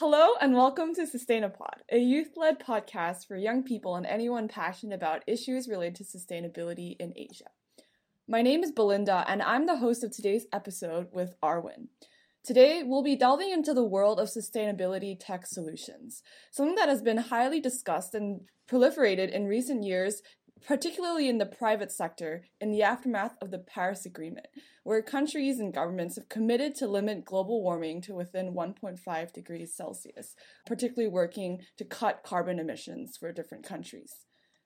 Hello and welcome to Sustainapod, a youth led podcast for young people and anyone passionate about issues related to sustainability in Asia. My name is Belinda and I'm the host of today's episode with Arwin. Today, we'll be delving into the world of sustainability tech solutions, something that has been highly discussed and proliferated in recent years particularly in the private sector, in the aftermath of the Paris Agreement, where countries and governments have committed to limit global warming to within 1.5 degrees Celsius, particularly working to cut carbon emissions for different countries.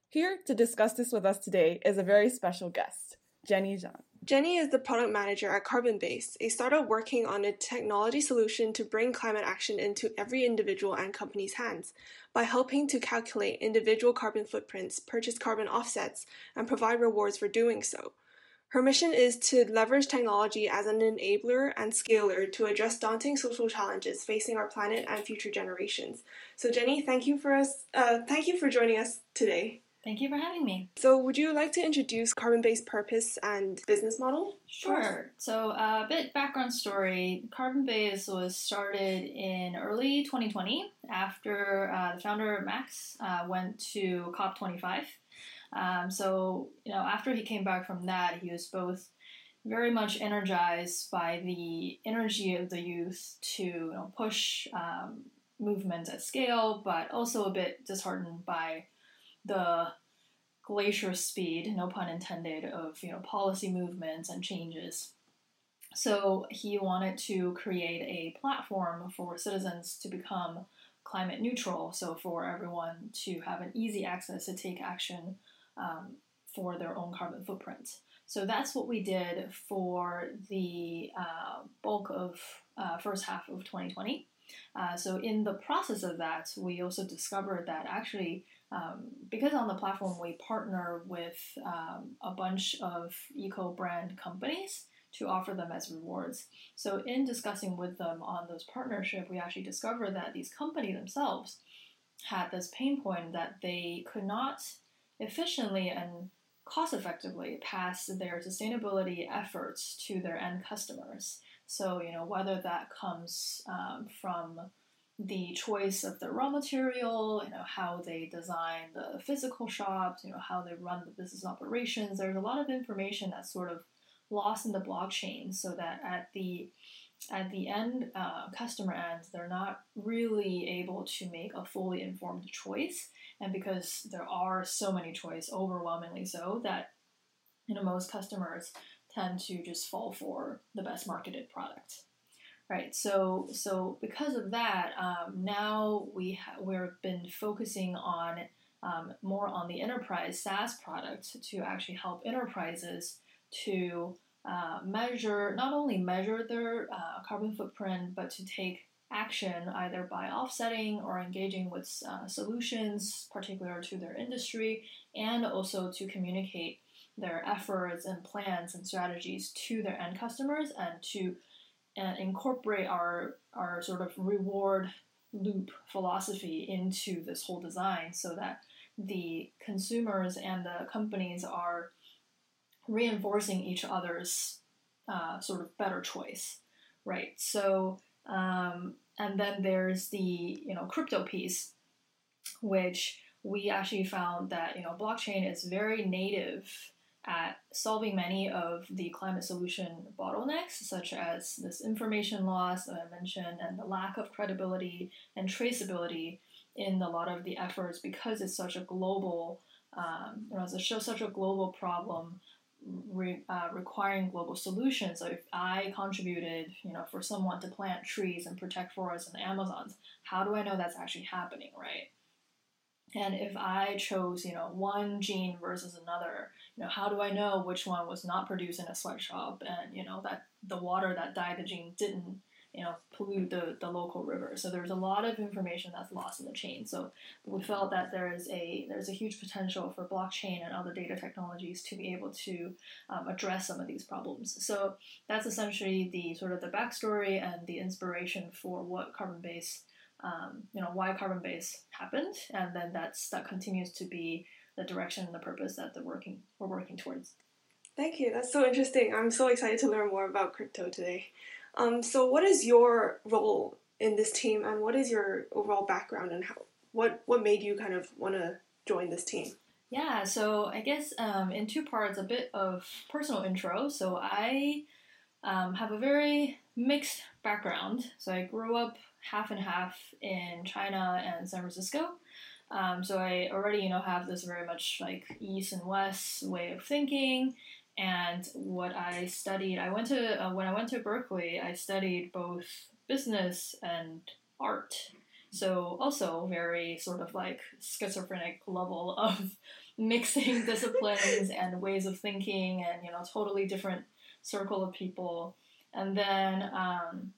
Here to discuss this with us today is a very special guest, Jenny Zhang. Jenny is the product manager at Carbon Base, a startup working on a technology solution to bring climate action into every individual and company's hands by helping to calculate individual carbon footprints, purchase carbon offsets, and provide rewards for doing so. Her mission is to leverage technology as an enabler and scaler to address daunting social challenges facing our planet and future generations. So, Jenny, thank you for us. Uh, thank you for joining us today. Thank you for having me. So, would you like to introduce Carbon Base purpose and business model? Sure. So, a uh, bit background story. Carbon Base was started in early 2020 after uh, the founder Max uh, went to COP25. Um, so, you know, after he came back from that, he was both very much energized by the energy of the youth to you know, push um, movements at scale, but also a bit disheartened by the glacier speed, no pun intended, of you know policy movements and changes. So he wanted to create a platform for citizens to become climate neutral, so for everyone to have an easy access to take action um, for their own carbon footprint. So that's what we did for the uh, bulk of uh, first half of 2020. Uh, so in the process of that, we also discovered that actually um, because on the platform we partner with um, a bunch of eco brand companies to offer them as rewards. So in discussing with them on those partnership, we actually discovered that these companies themselves had this pain point that they could not efficiently and cost effectively pass their sustainability efforts to their end customers. So you know whether that comes um, from the choice of the raw material, you know, how they design the physical shops, you know, how they run the business operations. There's a lot of information that's sort of lost in the blockchain so that at the at the end uh, customer ends they're not really able to make a fully informed choice and because there are so many choices, overwhelmingly so that you know most customers tend to just fall for the best marketed product Right. So so because of that, um, now we ha- we've been focusing on um, more on the enterprise SaaS product to actually help enterprises to uh, measure not only measure their uh, carbon footprint, but to take action either by offsetting or engaging with uh, solutions particular to their industry, and also to communicate their efforts and plans and strategies to their end customers and to and incorporate our our sort of reward loop philosophy into this whole design so that the consumers and the companies are reinforcing each other's uh, sort of better choice right? So um, and then there's the you know crypto piece which we actually found that you know blockchain is very native at solving many of the climate solution bottlenecks, such as this information loss that I mentioned and the lack of credibility and traceability in a lot of the efforts because it's such a global, um, you know, it's such a global problem re, uh, requiring global solutions. So if I contributed, you know, for someone to plant trees and protect forests in the Amazons, how do I know that's actually happening, right? And if I chose, you know, one jean versus another, you know, how do I know which one was not produced in a sweatshop and, you know, that the water that dyed the jean didn't, you know, pollute the, the local river. So there's a lot of information that's lost in the chain. So we felt that there is a there's a huge potential for blockchain and other data technologies to be able to um, address some of these problems. So that's essentially the sort of the backstory and the inspiration for what carbon base um, you know why carbon base happened, and then that's that continues to be the direction and the purpose that the working we're working towards. Thank you. That's so interesting. I'm so excited to learn more about crypto today. Um, so, what is your role in this team, and what is your overall background and how what what made you kind of want to join this team? Yeah, so I guess um, in two parts, a bit of personal intro. So I um, have a very mixed background. So I grew up half and half in China and San Francisco. Um, so I already, you know, have this very much like East and West way of thinking. And what I studied, I went to uh, when I went to Berkeley, I studied both business and art. So also very sort of like schizophrenic level of mixing disciplines and ways of thinking, and you know, totally different circle of people. And then um,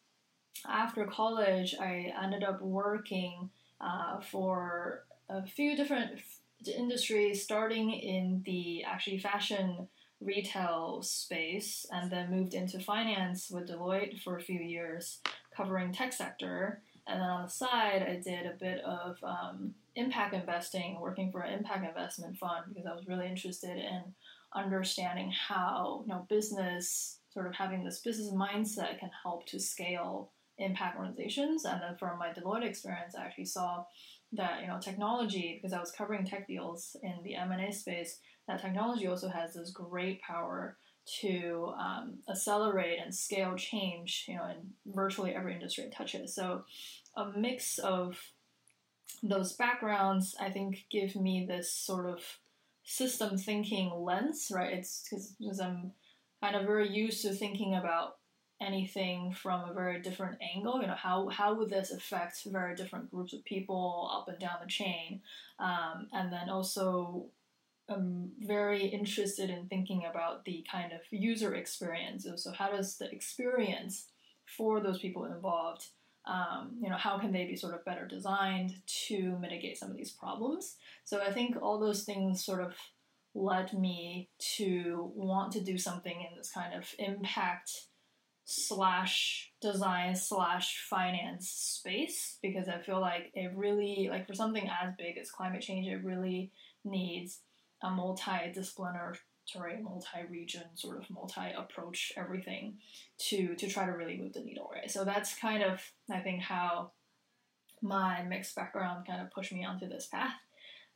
after college, I ended up working uh, for a few different industries, starting in the actually fashion retail space, and then moved into finance with Deloitte for a few years, covering tech sector. And then on the side, I did a bit of um, impact investing, working for an impact investment fund because I was really interested in understanding how you know business sort of having this business mindset can help to scale impact organizations. And then from my Deloitte experience, I actually saw that you know technology because I was covering tech deals in the M and A space. That technology also has this great power to um, accelerate and scale change, you know, in virtually every industry it touches. So, a mix of those backgrounds, I think, give me this sort of system thinking lens, right? It's because I'm kind of very used to thinking about anything from a very different angle. You know, how how would this affect very different groups of people up and down the chain? Um, and then also, I'm very interested in thinking about the kind of user experience. So, how does the experience for those people involved? Um, you know, how can they be sort of better designed to mitigate some of these problems? So I think all those things sort of led me to want to do something in this kind of impact slash design slash finance space because I feel like it really like for something as big as climate change, it really needs a multi-disciplinary, multi-region sort of multi-approach everything to to try to really move the needle right? So that's kind of i think how my mixed background kind of pushed me onto this path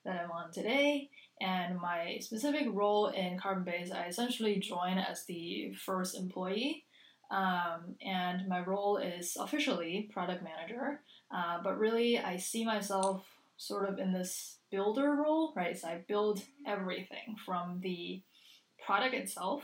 that i'm on today. And my specific role in carbon base i essentially joined as the first employee um, and my role is officially product manager, uh, but really I see myself sort of in this builder role, right? So I build everything from the product itself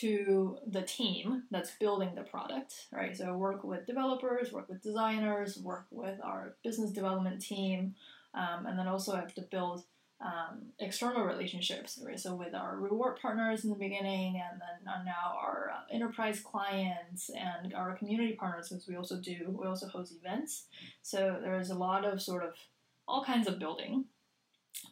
to the team that's building the product, right? So I work with developers, work with designers, work with our business development team, um, and then also I have to build um, external relationships, right? So with our reward partners in the beginning, and then now our uh, enterprise clients and our community partners, because we also do, we also host events. So there's a lot of sort of all kinds of building.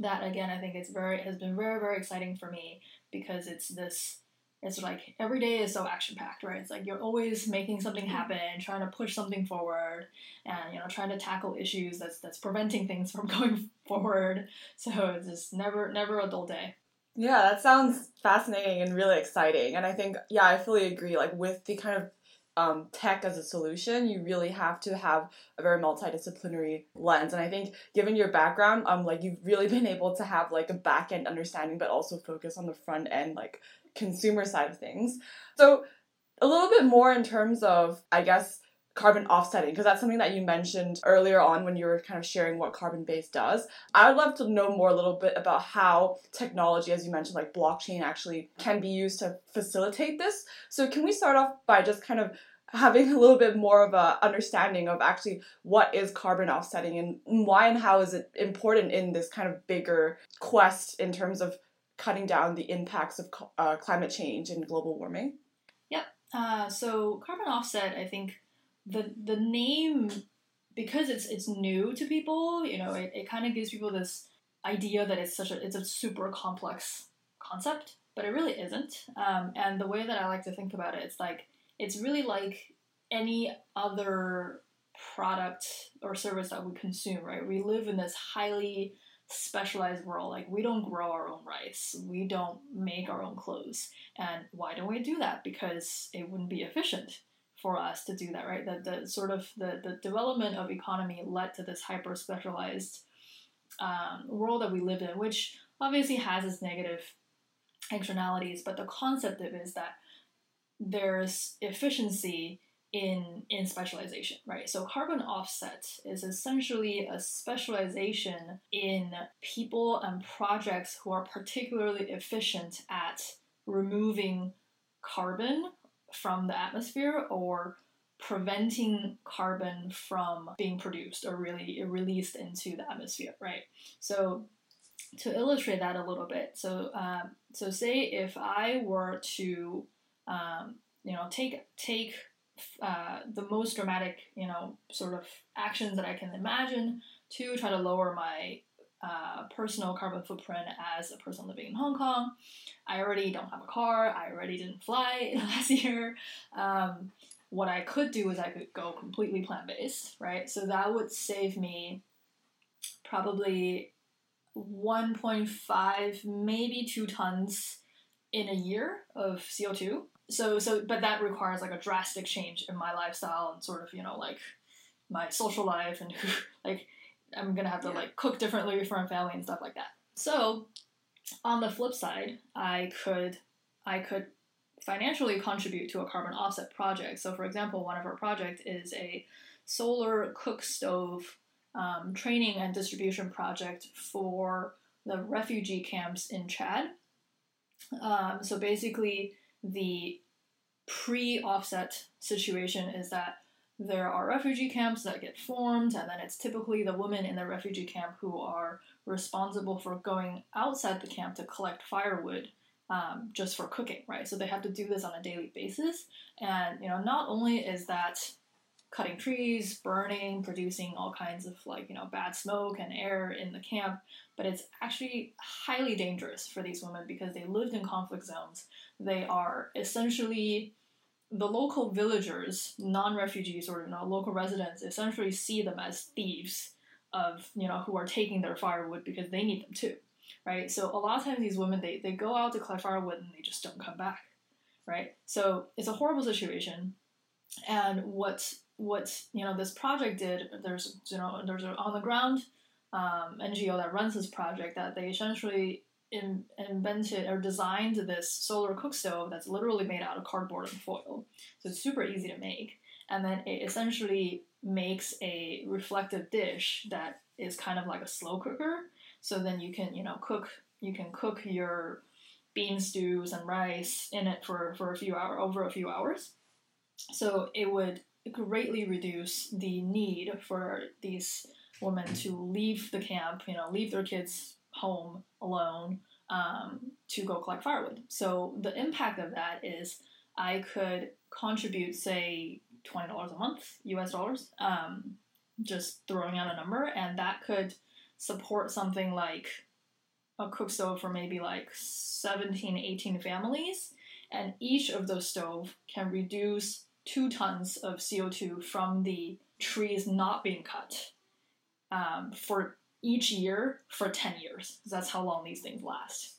That again, I think it's very has been very very exciting for me because it's this it's like every day is so action packed, right? It's like you're always making something happen, trying to push something forward, and you know, trying to tackle issues that's that's preventing things from going forward. So it's just never never a dull day. Yeah, that sounds fascinating and really exciting. And I think, yeah, I fully agree. Like with the kind of um, tech as a solution, you really have to have a very multidisciplinary lens. And I think, given your background, um, like you've really been able to have like a back end understanding, but also focus on the front end, like consumer side of things. So, a little bit more in terms of, I guess, carbon offsetting, because that's something that you mentioned earlier on when you were kind of sharing what carbon base does. I would love to know more a little bit about how technology, as you mentioned, like blockchain, actually can be used to facilitate this. So, can we start off by just kind of having a little bit more of a understanding of actually what is carbon offsetting and why and how is it important in this kind of bigger quest in terms of cutting down the impacts of uh, climate change and global warming? Yep. Uh, so carbon offset, I think the the name because it's it's new to people, you know, it, it kind of gives people this idea that it's such a it's a super complex concept, but it really isn't. Um, and the way that I like to think about it, it's like it's really like any other product or service that we consume, right? We live in this highly specialized world. Like we don't grow our own rice, we don't make our own clothes. And why don't we do that? Because it wouldn't be efficient for us to do that, right? That the sort of the, the development of economy led to this hyper specialized um, world that we live in, which obviously has its negative externalities, but the concept of it is that there's efficiency in in specialization, right? So carbon offset is essentially a specialization in people and projects who are particularly efficient at removing carbon from the atmosphere or preventing carbon from being produced or really released into the atmosphere, right? So to illustrate that a little bit, so um, so say if I were to um, you know take take uh, the most dramatic you know sort of actions that I can imagine to try to lower my uh, personal carbon footprint as a person living in Hong Kong. I already don't have a car. I already didn't fly last year. Um, what I could do is I could go completely plant based, right? So that would save me probably 1.5, maybe two tons in a year of CO2. So, so, but that requires like a drastic change in my lifestyle and sort of, you know, like my social life and like I'm gonna have to yeah. like cook differently for my family and stuff like that. So, on the flip side, I could, I could financially contribute to a carbon offset project. So, for example, one of our projects is a solar cook stove um, training and distribution project for the refugee camps in Chad. Um, so basically, the pre offset situation is that there are refugee camps that get formed, and then it's typically the women in the refugee camp who are responsible for going outside the camp to collect firewood um, just for cooking, right? So they have to do this on a daily basis. And, you know, not only is that cutting trees, burning, producing all kinds of like, you know, bad smoke and air in the camp, but it's actually highly dangerous for these women because they lived in conflict zones. They are essentially the local villagers, non-refugees or you know, local residents essentially see them as thieves of, you know, who are taking their firewood because they need them too right? So a lot of times these women they, they go out to collect firewood and they just don't come back, right? So it's a horrible situation. And what what you know this project did, there's you know there's an on the ground um, NGO that runs this project that they essentially in, invented or designed this solar cook stove that's literally made out of cardboard and foil. So it's super easy to make. And then it essentially makes a reflective dish that is kind of like a slow cooker so then you can, you know, cook you can cook your bean stews and rice in it for, for a few hours over a few hours. So it would greatly reduce the need for these women to leave the camp, you know, leave their kids home alone um, to go collect firewood. So the impact of that is I could contribute, say, twenty dollars a month, U.S. dollars, um, just throwing out a number, and that could support something like a cook stove for maybe like 17, 18 families, and each of those stove can reduce two tons of CO2 from the trees not being cut um, for each year for 10 years. That's how long these things last.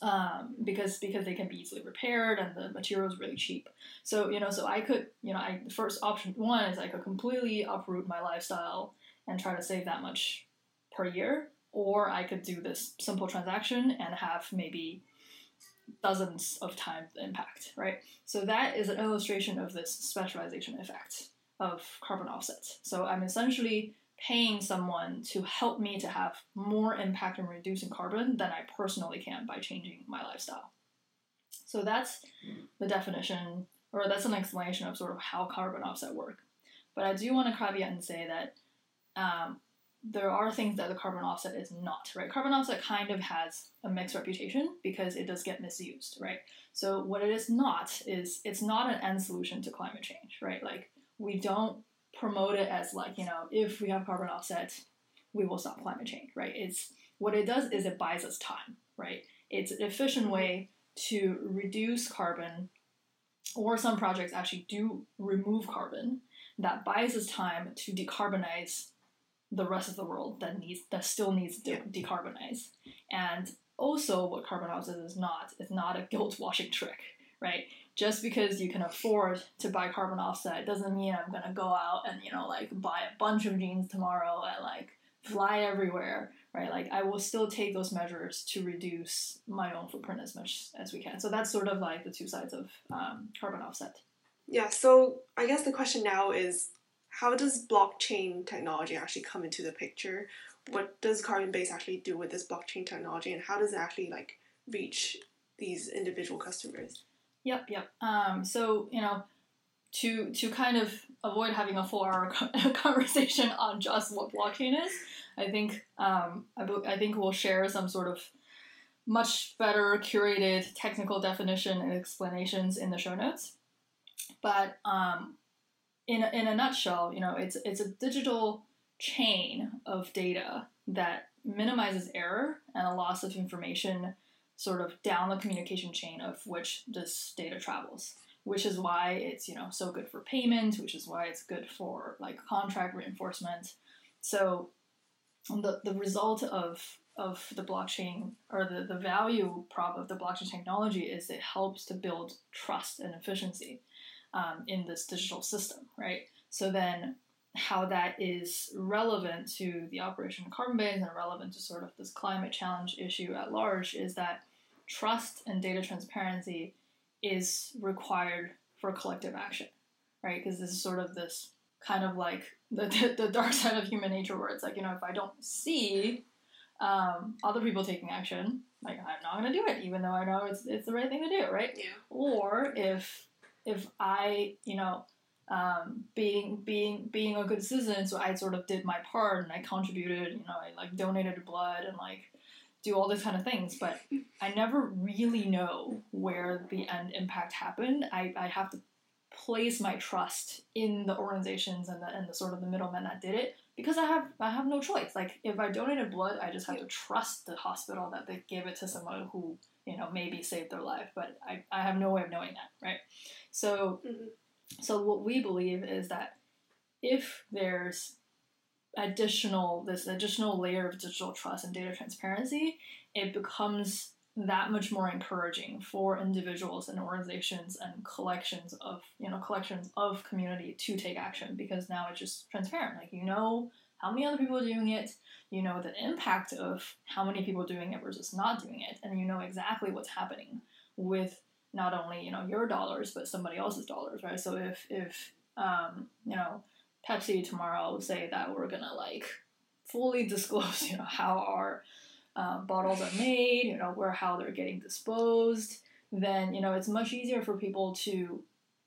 Um, because because they can be easily repaired and the material is really cheap. So you know, so I could you know, I the first option one is I could completely uproot my lifestyle and try to save that much per year, or I could do this simple transaction and have maybe dozens of times the impact, right? So that is an illustration of this specialization effect of carbon offsets. So I'm essentially paying someone to help me to have more impact in reducing carbon than I personally can by changing my lifestyle. So that's the definition, or that's an explanation of sort of how carbon offset work. But I do want to caveat and say that um, there are things that the carbon offset is not, right? Carbon offset kind of has a mixed reputation because it does get misused, right? So what it is not is it's not an end solution to climate change, right? Like we don't promote it as like, you know, if we have carbon offset, we will stop climate change, right? It's what it does is it buys us time, right? It's an efficient way to reduce carbon or some projects actually do remove carbon that buys us time to decarbonize the rest of the world that needs that still needs to de- decarbonize. And also, what carbon offset is not is not a guilt washing trick, right? Just because you can afford to buy carbon offset doesn't mean I'm gonna go out and you know like buy a bunch of jeans tomorrow and like fly everywhere, right? Like I will still take those measures to reduce my own footprint as much as we can. So that's sort of like the two sides of um, carbon offset. Yeah, so I guess the question now is how does blockchain technology actually come into the picture? What does Carbon Base actually do with this blockchain technology and how does it actually like reach these individual customers? Yep, yep. Um, so, you know, to to kind of avoid having a four hour conversation on just what blockchain is, I think um, I, I think we'll share some sort of much better curated technical definition and explanations in the show notes. But um, in a, in a nutshell, you know, it's it's a digital chain of data that minimizes error and a loss of information sort of down the communication chain of which this data travels which is why it's you know so good for payment which is why it's good for like contract reinforcement. So the, the result of of the blockchain or the, the value prop of the blockchain technology is it helps to build trust and efficiency um, in this digital system, right? So then how that is relevant to the operation of carbon base and relevant to sort of this climate challenge issue at large is that trust and data transparency is required for collective action, right? Because this is sort of this kind of like the, the, the, dark side of human nature where it's like, you know, if I don't see um, other people taking action, like I'm not going to do it, even though I know it's, it's the right thing to do, right? Yeah. Or if if I, you know, um, being being being a good citizen, so I sort of did my part and I contributed, you know, I like donated blood and like do all these kind of things, but I never really know where the end impact happened. I, I have to place my trust in the organizations and the and the sort of the middlemen that did it because I have I have no choice. Like if I donated blood, I just have to trust the hospital that they gave it to someone who you know maybe saved their life, but I, I have no way of knowing that, right? So, mm-hmm. so what we believe is that if there's additional this additional layer of digital trust and data transparency, it becomes that much more encouraging for individuals and organizations and collections of you know collections of community to take action because now it's just transparent like you know how many other people are doing it you know the impact of how many people doing it versus not doing it and you know exactly what's happening with not only you know your dollars but somebody else's dollars, right? So if if um, you know Pepsi tomorrow say that we're gonna like fully disclose you know how our um, bottles are made, you know where how they're getting disposed, then you know it's much easier for people to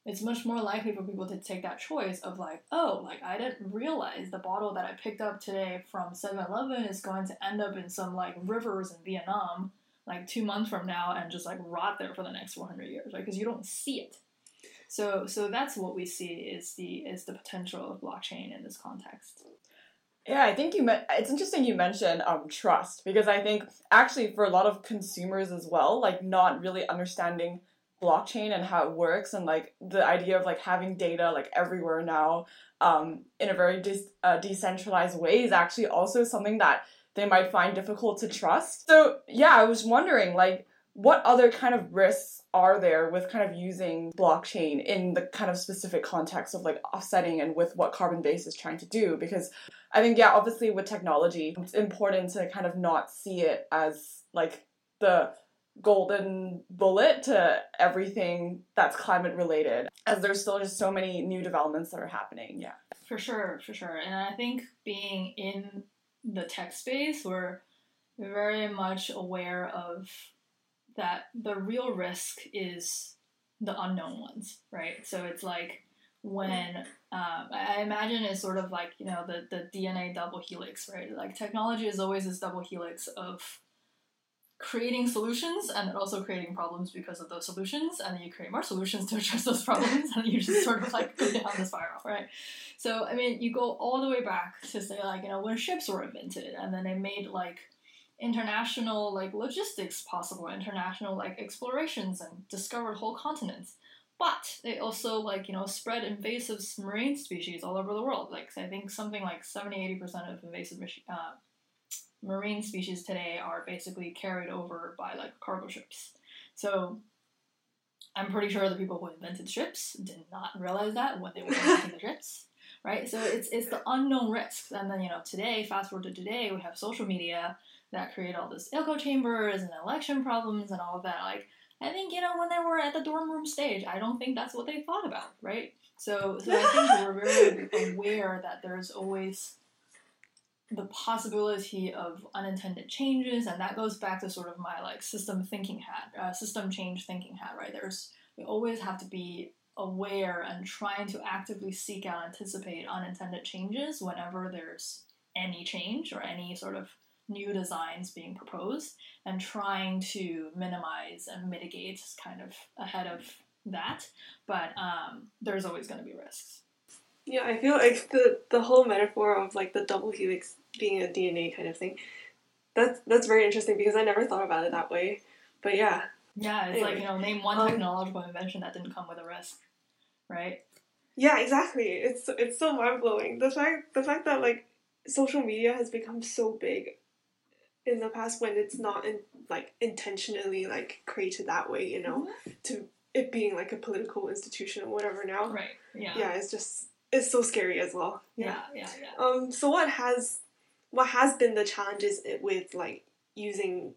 it's much more likely for people to take that choice of like, oh, like I didn't realize the bottle that I picked up today from 7-Eleven is going to end up in some like rivers in Vietnam like two months from now and just like rot there for the next 400 years, right? Because you don't see it. So, so that's what we see is the is the potential of blockchain in this context. Yeah, I think you met. It's interesting you mentioned um, trust because I think actually for a lot of consumers as well, like not really understanding blockchain and how it works and like the idea of like having data like everywhere now um, in a very de- uh, decentralized way is actually also something that they might find difficult to trust. So, yeah, I was wondering like what other kind of risks are there with kind of using blockchain in the kind of specific context of like offsetting and with what carbon base is trying to do because i think yeah obviously with technology it's important to kind of not see it as like the golden bullet to everything that's climate related as there's still just so many new developments that are happening yeah for sure for sure and i think being in the tech space, we're very much aware of that the real risk is the unknown ones, right? So it's like when um, I imagine it's sort of like you know the the DNA double helix, right? Like technology is always this double helix of creating solutions and also creating problems because of those solutions and then you create more solutions to address those problems and you just sort of like go down the spiral right? So i mean you go all the way back to say like you know when ships were invented and then they made like international like logistics possible international like explorations and discovered whole continents. But they also like you know spread invasive marine species all over the world. Like i think something like 70 80% of invasive uh, marine species today are basically carried over by like cargo ships. So I'm pretty sure the people who invented ships did not realize that when they were inventing the ships, right? So it's it's the unknown risks, and then you know today, fast forward to today, we have social media that create all this echo chambers and election problems and all of that. Like I think you know when they were at the dorm room stage, I don't think that's what they thought about, right? So so I think we're very aware that there's always the possibility of unintended changes, and that goes back to sort of my like system thinking hat, uh, system change thinking hat, right? There's we always have to be aware and trying to actively seek out, anticipate unintended changes whenever there's any change or any sort of new designs being proposed, and trying to minimize and mitigate kind of ahead of that. But um, there's always going to be risks. Yeah, I feel like the the whole metaphor of like the double helix being a DNA kind of thing. That's that's very interesting because I never thought about it that way. But yeah. Yeah, it's anyway. like you know, name one um, technological um, invention that didn't come with a risk, right? Yeah, exactly. It's it's so mind blowing. The fact the fact that like social media has become so big in the past when it's not in, like intentionally like created that way, you know, mm-hmm. to it being like a political institution or whatever now. Right. Yeah. Yeah, it's just it's so scary as well. Yeah, yeah, yeah. yeah. Um. So what has what has been the challenges with like using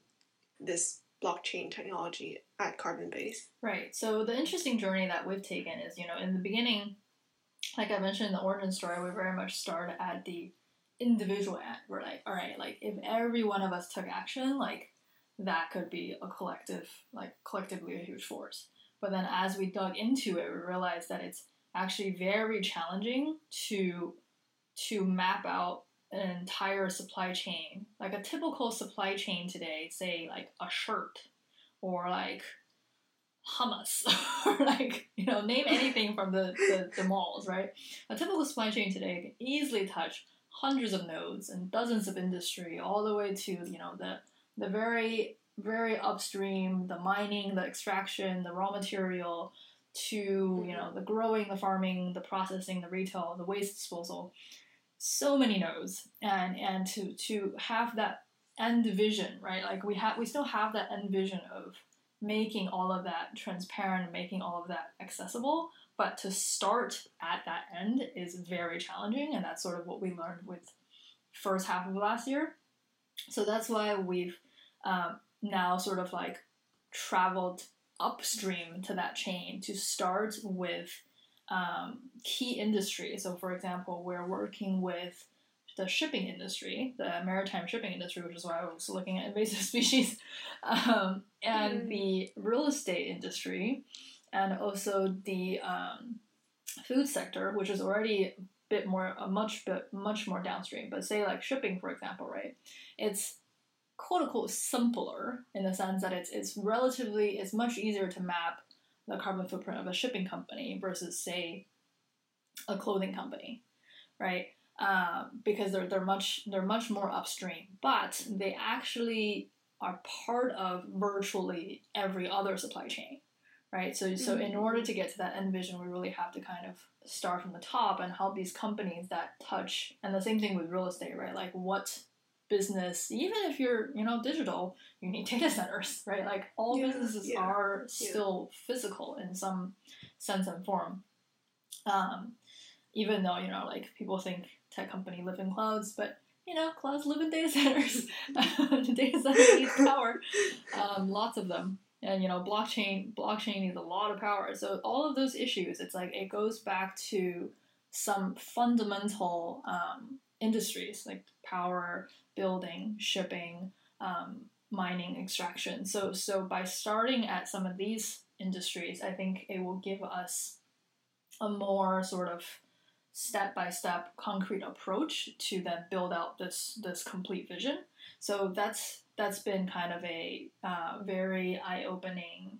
this blockchain technology at Carbon Base? Right. So the interesting journey that we've taken is, you know, in the beginning, like I mentioned in the origin story, we very much started at the individual end. We're like, all right, like if every one of us took action, like that could be a collective, like collectively a huge force. But then as we dug into it, we realized that it's actually very challenging to to map out an entire supply chain. Like a typical supply chain today, say like a shirt or like hummus or like you know name anything from the, the, the malls right a typical supply chain today can easily touch hundreds of nodes and dozens of industry all the way to you know the the very very upstream the mining the extraction the raw material to you know the growing, the farming, the processing, the retail, the waste disposal. So many nodes, and and to to have that end vision, right? Like we have, we still have that end vision of making all of that transparent, making all of that accessible. But to start at that end is very challenging, and that's sort of what we learned with first half of last year. So that's why we've um, now sort of like traveled upstream to that chain to start with um, key industries. So, for example, we're working with the shipping industry, the maritime shipping industry, which is why I was looking at invasive species, um, and mm. the real estate industry, and also the um, food sector, which is already a bit more, a much bit, much more downstream. But say like shipping, for example, right? It's quote unquote simpler in the sense that it's it's relatively it's much easier to map the carbon footprint of a shipping company versus say a clothing company, right? Um, because they're they're much they're much more upstream, but they actually are part of virtually every other supply chain, right? So so mm-hmm. in order to get to that end vision, we really have to kind of start from the top and help these companies that touch. And the same thing with real estate, right? Like what business, even if you're, you know, digital, you need data centers, right? Like all yeah, businesses yeah, are still yeah. physical in some sense and form. Um, even though, you know, like people think tech company live in clouds, but you know, clouds live in data centers. data center needs power. Um, lots of them. And you know, blockchain blockchain needs a lot of power. So all of those issues, it's like it goes back to some fundamental um, industries like power, building, shipping, um, mining, extraction. So, so by starting at some of these industries, I think it will give us a more sort of step by step concrete approach to then build out this this complete vision. So that's that's been kind of a uh, very eye opening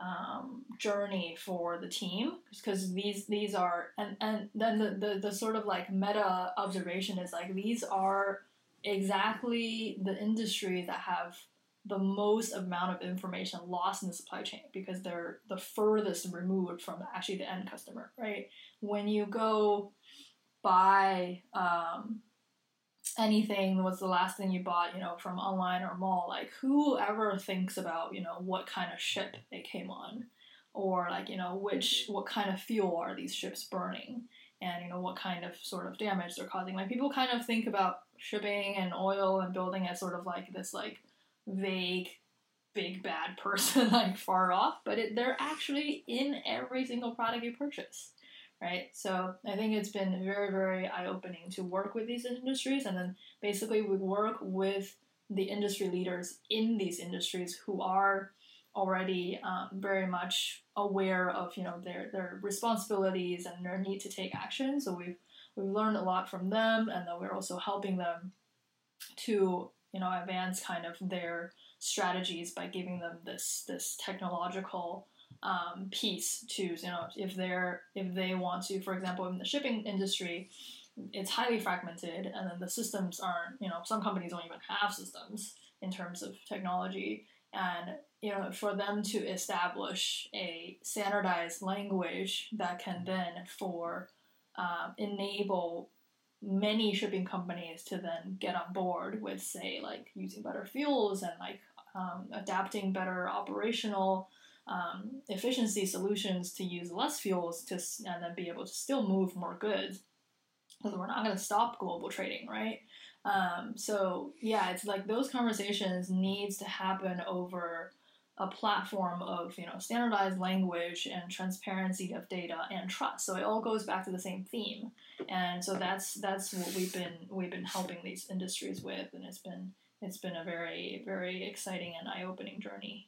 um, journey for the team because these these are and and then the, the the sort of like meta observation is like these are exactly the industries that have the most amount of information lost in the supply chain because they're the furthest removed from actually the end customer, right? When you go buy um, anything, what's the last thing you bought, you know, from online or mall? Like, whoever thinks about, you know, what kind of ship it came on? or like you know which mm-hmm. what kind of fuel are these ships burning and you know what kind of sort of damage they're causing like people kind of think about shipping and oil and building as sort of like this like vague big bad person like far off but it, they're actually in every single product you purchase right so i think it's been very very eye-opening to work with these industries and then basically we work with the industry leaders in these industries who are already um, very much aware of you know their their responsibilities and their need to take action. So we've we've learned a lot from them, and then we're also helping them to you know advance kind of their strategies by giving them this this technological um, piece to you know if they're if they want to for example in the shipping industry it's highly fragmented and then the systems aren't you know some companies don't even have systems in terms of technology. And you know for them to establish a standardized language that can then for um, enable many shipping companies to then get on board with say like using better fuels and like um, adapting better operational um, efficiency solutions to use less fuels to and then be able to still move more goods because we're not going to stop global trading right um, so yeah, it's like those conversations needs to happen over a platform of you know standardized language and transparency of data and trust. So it all goes back to the same theme, and so that's that's what we've been we've been helping these industries with, and it's been it's been a very very exciting and eye opening journey.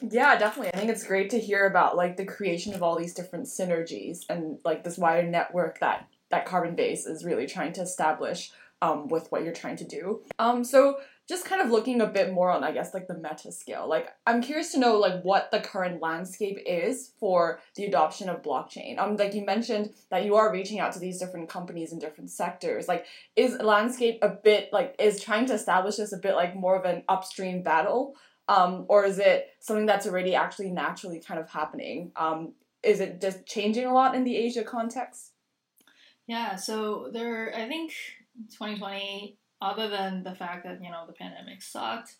Yeah, definitely. I think it's great to hear about like the creation of all these different synergies and like this wider network that that Carbon Base is really trying to establish um, with what you're trying to do. Um, so just kind of looking a bit more on, I guess, like the meta scale. Like, I'm curious to know like what the current landscape is for the adoption of blockchain. Um, like you mentioned that you are reaching out to these different companies in different sectors. Like, is landscape a bit like is trying to establish this a bit like more of an upstream battle, um, or is it something that's already actually naturally kind of happening? Um, is it just changing a lot in the Asia context? Yeah, so there, I think 2020, other than the fact that, you know, the pandemic sucked,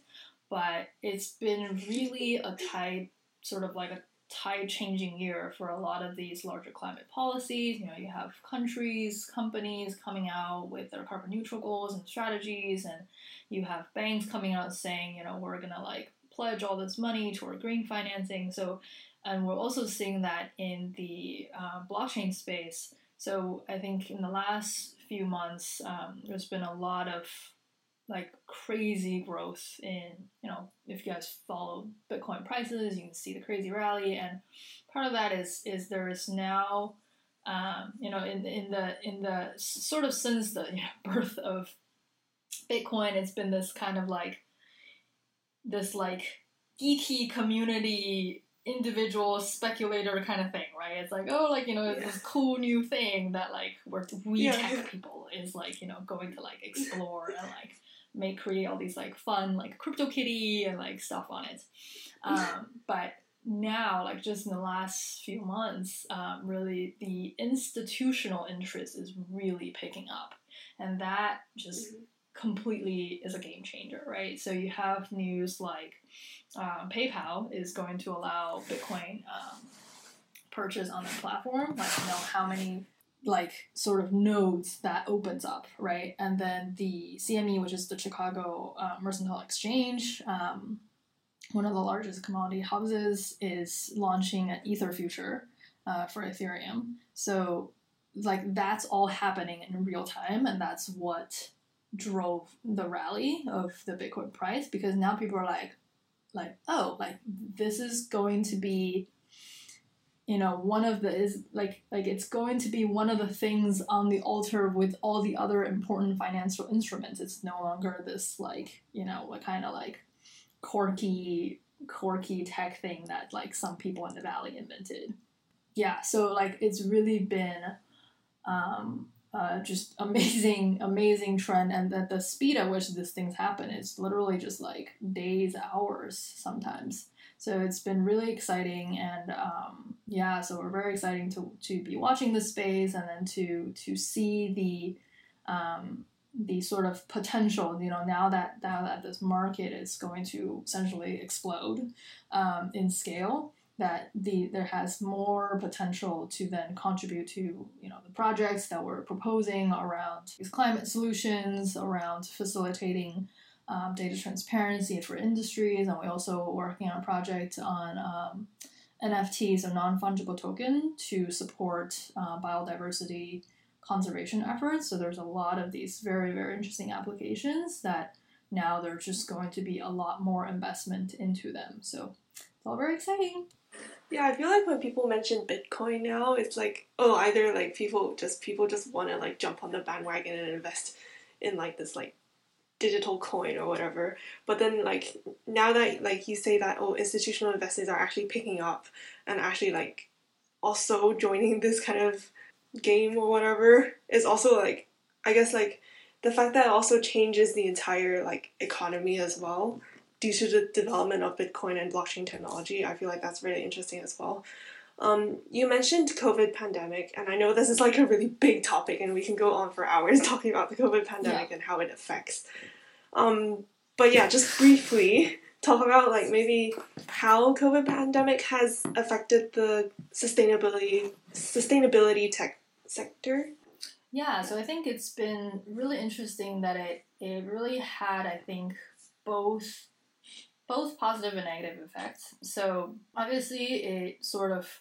but it's been really a tide, sort of like a tide changing year for a lot of these larger climate policies. You know, you have countries, companies coming out with their carbon neutral goals and strategies, and you have banks coming out saying, you know, we're gonna like pledge all this money toward green financing. So, and we're also seeing that in the uh, blockchain space. So I think in the last few months, um, there's been a lot of like crazy growth in you know if you guys follow Bitcoin prices, you can see the crazy rally, and part of that is is there is now um, you know in in the in the sort of since the you know, birth of Bitcoin, it's been this kind of like this like geeky community individual speculator kind of thing, right? It's like, oh, like, you know, it's yeah. this cool new thing that, like, where we yeah. tech people is, like, you know, going to, like, explore and, like, make, create all these, like, fun, like, Crypto Kitty and, like, stuff on it. Um, but now, like, just in the last few months, um, really the institutional interest is really picking up. And that just mm-hmm. Completely is a game changer, right? So you have news like, um, PayPal is going to allow Bitcoin um, purchase on their platform, like know how many like sort of nodes that opens up, right? And then the CME, which is the Chicago uh, Mercantile Exchange, um, one of the largest commodity houses, is launching an Ether future uh, for Ethereum. So like that's all happening in real time, and that's what drove the rally of the Bitcoin price because now people are like, like oh like this is going to be you know one of the is like like it's going to be one of the things on the altar with all the other important financial instruments. It's no longer this like you know what kind of like quirky quirky tech thing that like some people in the valley invented. Yeah so like it's really been um uh, just amazing, amazing trend, and that the speed at which these things happen is literally just like days, hours sometimes. So it's been really exciting, and um, yeah, so we're very exciting to to be watching this space, and then to to see the um, the sort of potential. You know, now that now that this market is going to essentially explode um, in scale that the there has more potential to then contribute to you know the projects that we're proposing around these climate solutions, around facilitating um, data transparency for industries, and we also working on a project on um, NFTs, a non fungible token, to support uh, biodiversity conservation efforts. So there's a lot of these very very interesting applications that now there's just going to be a lot more investment into them. So it's all very exciting. Yeah, I feel like when people mention Bitcoin now, it's like oh, either like people just people just want to like jump on the bandwagon and invest in like this like digital coin or whatever. But then like now that like you say that oh, institutional investors are actually picking up and actually like also joining this kind of game or whatever is also like I guess like the fact that it also changes the entire like economy as well due to the development of Bitcoin and blockchain technology. I feel like that's really interesting as well. Um, you mentioned COVID pandemic, and I know this is like a really big topic, and we can go on for hours talking about the COVID pandemic yeah. and how it affects. Um, but yeah, just briefly talk about like maybe how COVID pandemic has affected the sustainability sustainability tech sector. Yeah, so I think it's been really interesting that it it really had I think both both positive and negative effects. So obviously, it sort of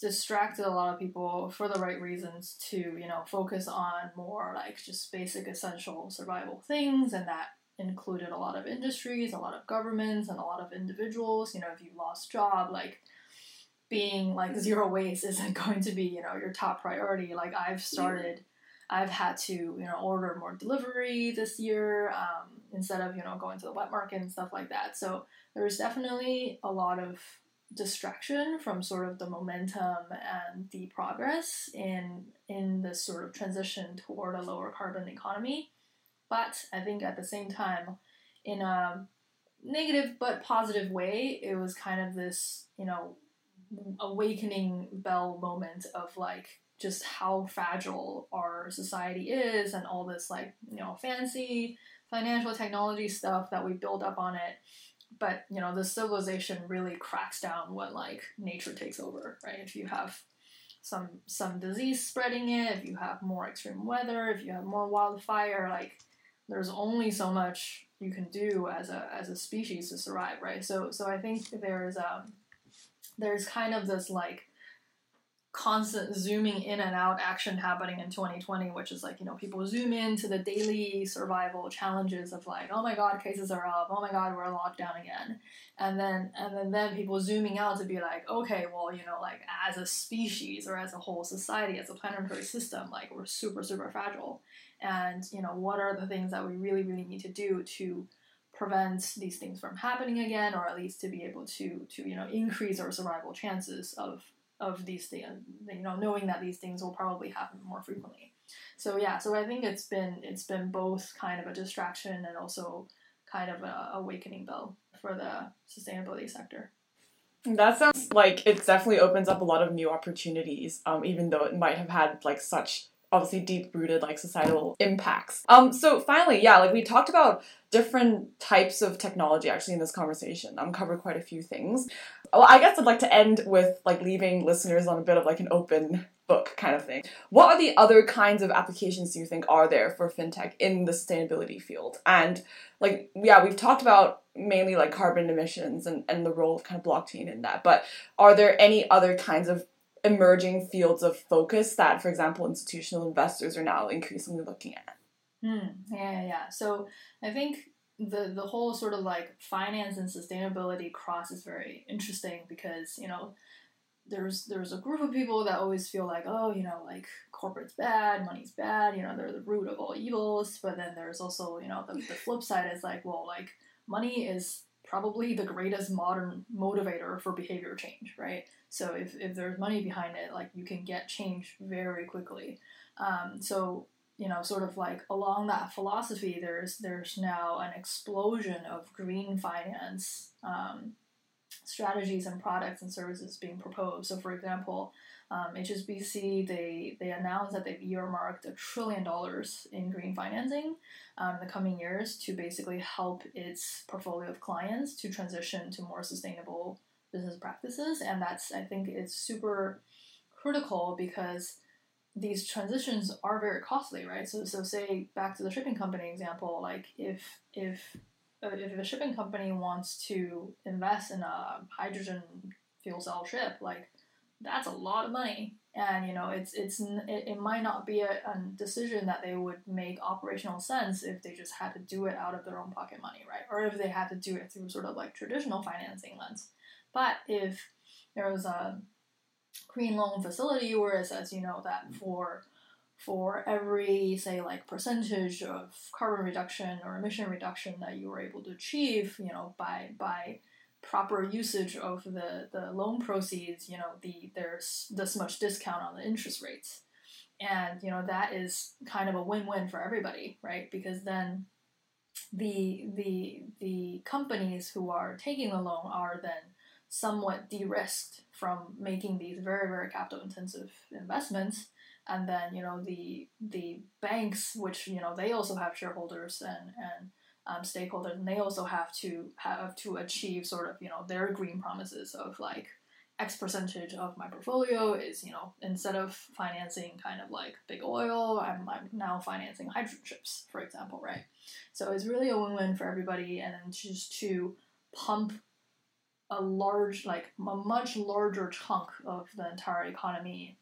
distracted a lot of people for the right reasons to you know focus on more like just basic essential survival things and that included a lot of industries a lot of governments and a lot of individuals. You know if you lost job like being like zero waste isn't going to be you know your top priority. Like i've started i've had to you know order more delivery this year. Um, instead of you know going to the wet market and stuff like that. So there was definitely a lot of distraction from sort of the momentum and the progress in in this sort of transition toward a lower carbon economy. But i think at the same time in a negative but positive way it was kind of this you know awakening bell moment of like just how fragile our society is and all this like you know fancy financial technology stuff that we build up on it but you know the civilization really cracks down when like nature takes over right? If you have some some disease spreading it if you have more extreme weather if you have more wildfire like there's only so much you can do as a as a species to survive right? So so i think there's um there's kind of this like constant zooming in and out action happening in 2020 which is like you know people zoom in to the daily survival challenges of like oh my god cases are up. Oh my god we're locked down again. And then and then, then people zooming out to be like okay well you know like as a species or as a whole society as a planetary system like we're super super fragile. And you know what are the things that we really really need to do to prevent these things from happening again or at least to be able to to you know increase our survival chances of of these things, you know, knowing that these things will probably happen more frequently. So yeah, so I think it's been it's been both kind of a distraction and also kind of a awakening bell for the sustainability sector. That sounds like it definitely opens up a lot of new opportunities, um, even though it might have had like such obviously deep rooted like societal impacts. Um, so finally, yeah, like we talked about different types of technology actually in this conversation. Um, covered quite a few things. Well, I guess I'd like to end with like leaving listeners on a bit of like an open book kind of thing. What are the other kinds of applications do you think are there for fintech in the sustainability field? And like yeah, we've talked about mainly like carbon emissions and, and the role of kind of blockchain in that, but are there any other kinds of emerging fields of focus that, for example, institutional investors are now increasingly looking at? Mm, yeah, yeah. So I think the the whole sort of like finance and sustainability cross is very interesting because you know there's there's a group of people that always feel like oh you know like corporate's bad money's bad you know they're the root of all evils. But then there's also you know the, the flip side is like well like money is probably the greatest modern motivator for behavior change right? So if, if there's money behind it like you can get change very quickly. Um, so you know, sort of like along that philosophy, there's there's now an explosion of green finance um, strategies and products and services being proposed. So, for example, um, HSBC they they announced that they've earmarked a trillion dollars in green financing um, in the coming years to basically help its portfolio of clients to transition to more sustainable business practices, and that's I think it's super critical because these transitions are very costly, right? So, so say back to the shipping company example, like if if uh, if a shipping company wants to invest in a hydrogen fuel cell ship, like that's a lot of money, and you know it's it's it, it might not be a, a decision that they would make operational sense if they just had to do it out of their own pocket money, right? Or if they had to do it through sort of like traditional financing lens. But if there was a green loan facility where it says, you know, that for for every say like percentage of carbon reduction or emission reduction that you were able to achieve, you know, by by proper usage of the, the loan proceeds, you know, the there's this much discount on the interest rates. And you know, that is kind of a win-win for everybody, right? Because then the the the companies who are taking the loan are then somewhat de-risked from making these very very capital intensive investments. And then you know the the banks which you know they also have shareholders and and um, stakeholders and they also have to have to achieve sort of you know their green promises of like x percentage of my portfolio is you know instead of financing kind of like big oil i'm, I'm now financing hydrogen ships for example right? So it's really a win-win for everybody and just to pump a large, like a much larger chunk of the entire economy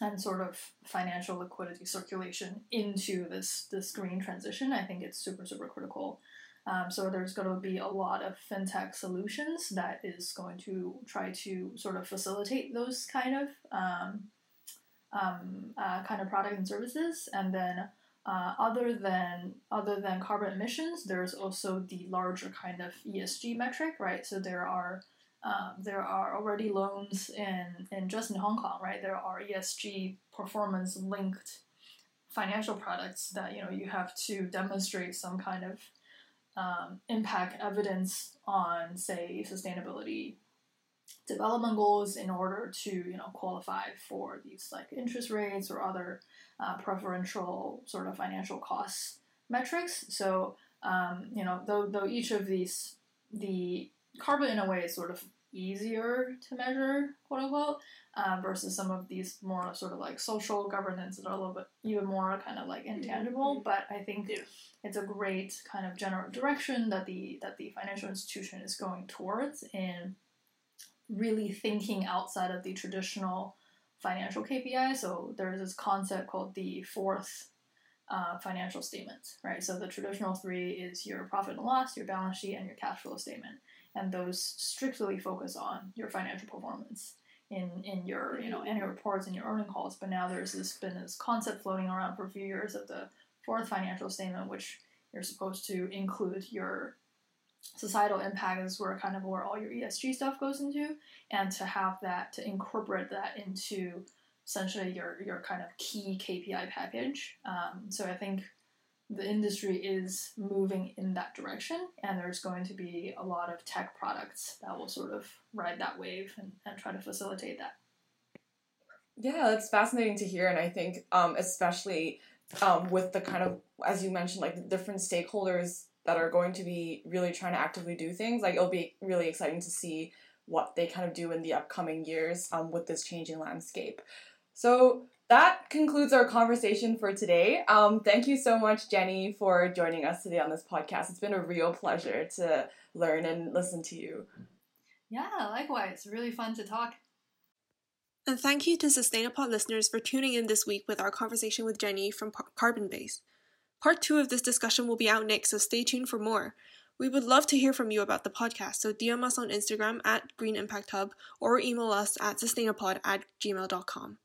and sort of financial liquidity circulation into this this green transition. I think it's super super critical. Um, so there's going to be a lot of fintech solutions that is going to try to sort of facilitate those kind of um, um, uh, kind of product and services, and then uh, other than other than carbon emissions, there's also the larger kind of ESG metric, right? So there are um, there are already loans in, in just in Hong Kong, right? There are ESG performance linked financial products that you know you have to demonstrate some kind of um, impact evidence on, say, sustainability development goals in order to you know qualify for these like interest rates or other uh, preferential sort of financial costs metrics. So um, you know though though each of these the carbon in a way is sort of easier to measure quote unquote uh, versus some of these more sort of like social governance that are a little bit even more kind of like intangible. Mm-hmm. But I think yeah. it's a great kind of general direction that the that the financial institution is going towards in really thinking outside of the traditional financial KPI. So there's this concept called the fourth uh, financial statement, right? So the traditional three is your profit and loss, your balance sheet, and your cash flow statement, and those strictly focus on your financial performance in in your you know annual reports and your earning calls. But now there's this been this concept floating around for a few years of the fourth financial statement, which you're supposed to include your societal impact is where kind of where all your ESG stuff goes into, and to have that to incorporate that into essentially your your kind of key KPI package. Um, so I think the industry is moving in that direction, and there's going to be a lot of tech products that will sort of ride that wave and, and try to facilitate that. Yeah, that's fascinating to hear, and I think um, especially um, with the kind of as you mentioned, like the different stakeholders that are going to be really trying to actively do things. Like it'll be really exciting to see what they kind of do in the upcoming years um, with this changing landscape. So that concludes our conversation for today. Um, thank you so much, Jenny, for joining us today on this podcast. It's been a real pleasure to learn and listen to you. Yeah, likewise. Really fun to talk. And thank you to Sustainapod listeners for tuning in this week with our conversation with Jenny from Carbon Base. Part two of this discussion will be out next, so stay tuned for more. We would love to hear from you about the podcast, so DM us on Instagram at Green Impact Hub or email us at sustainapod at gmail.com.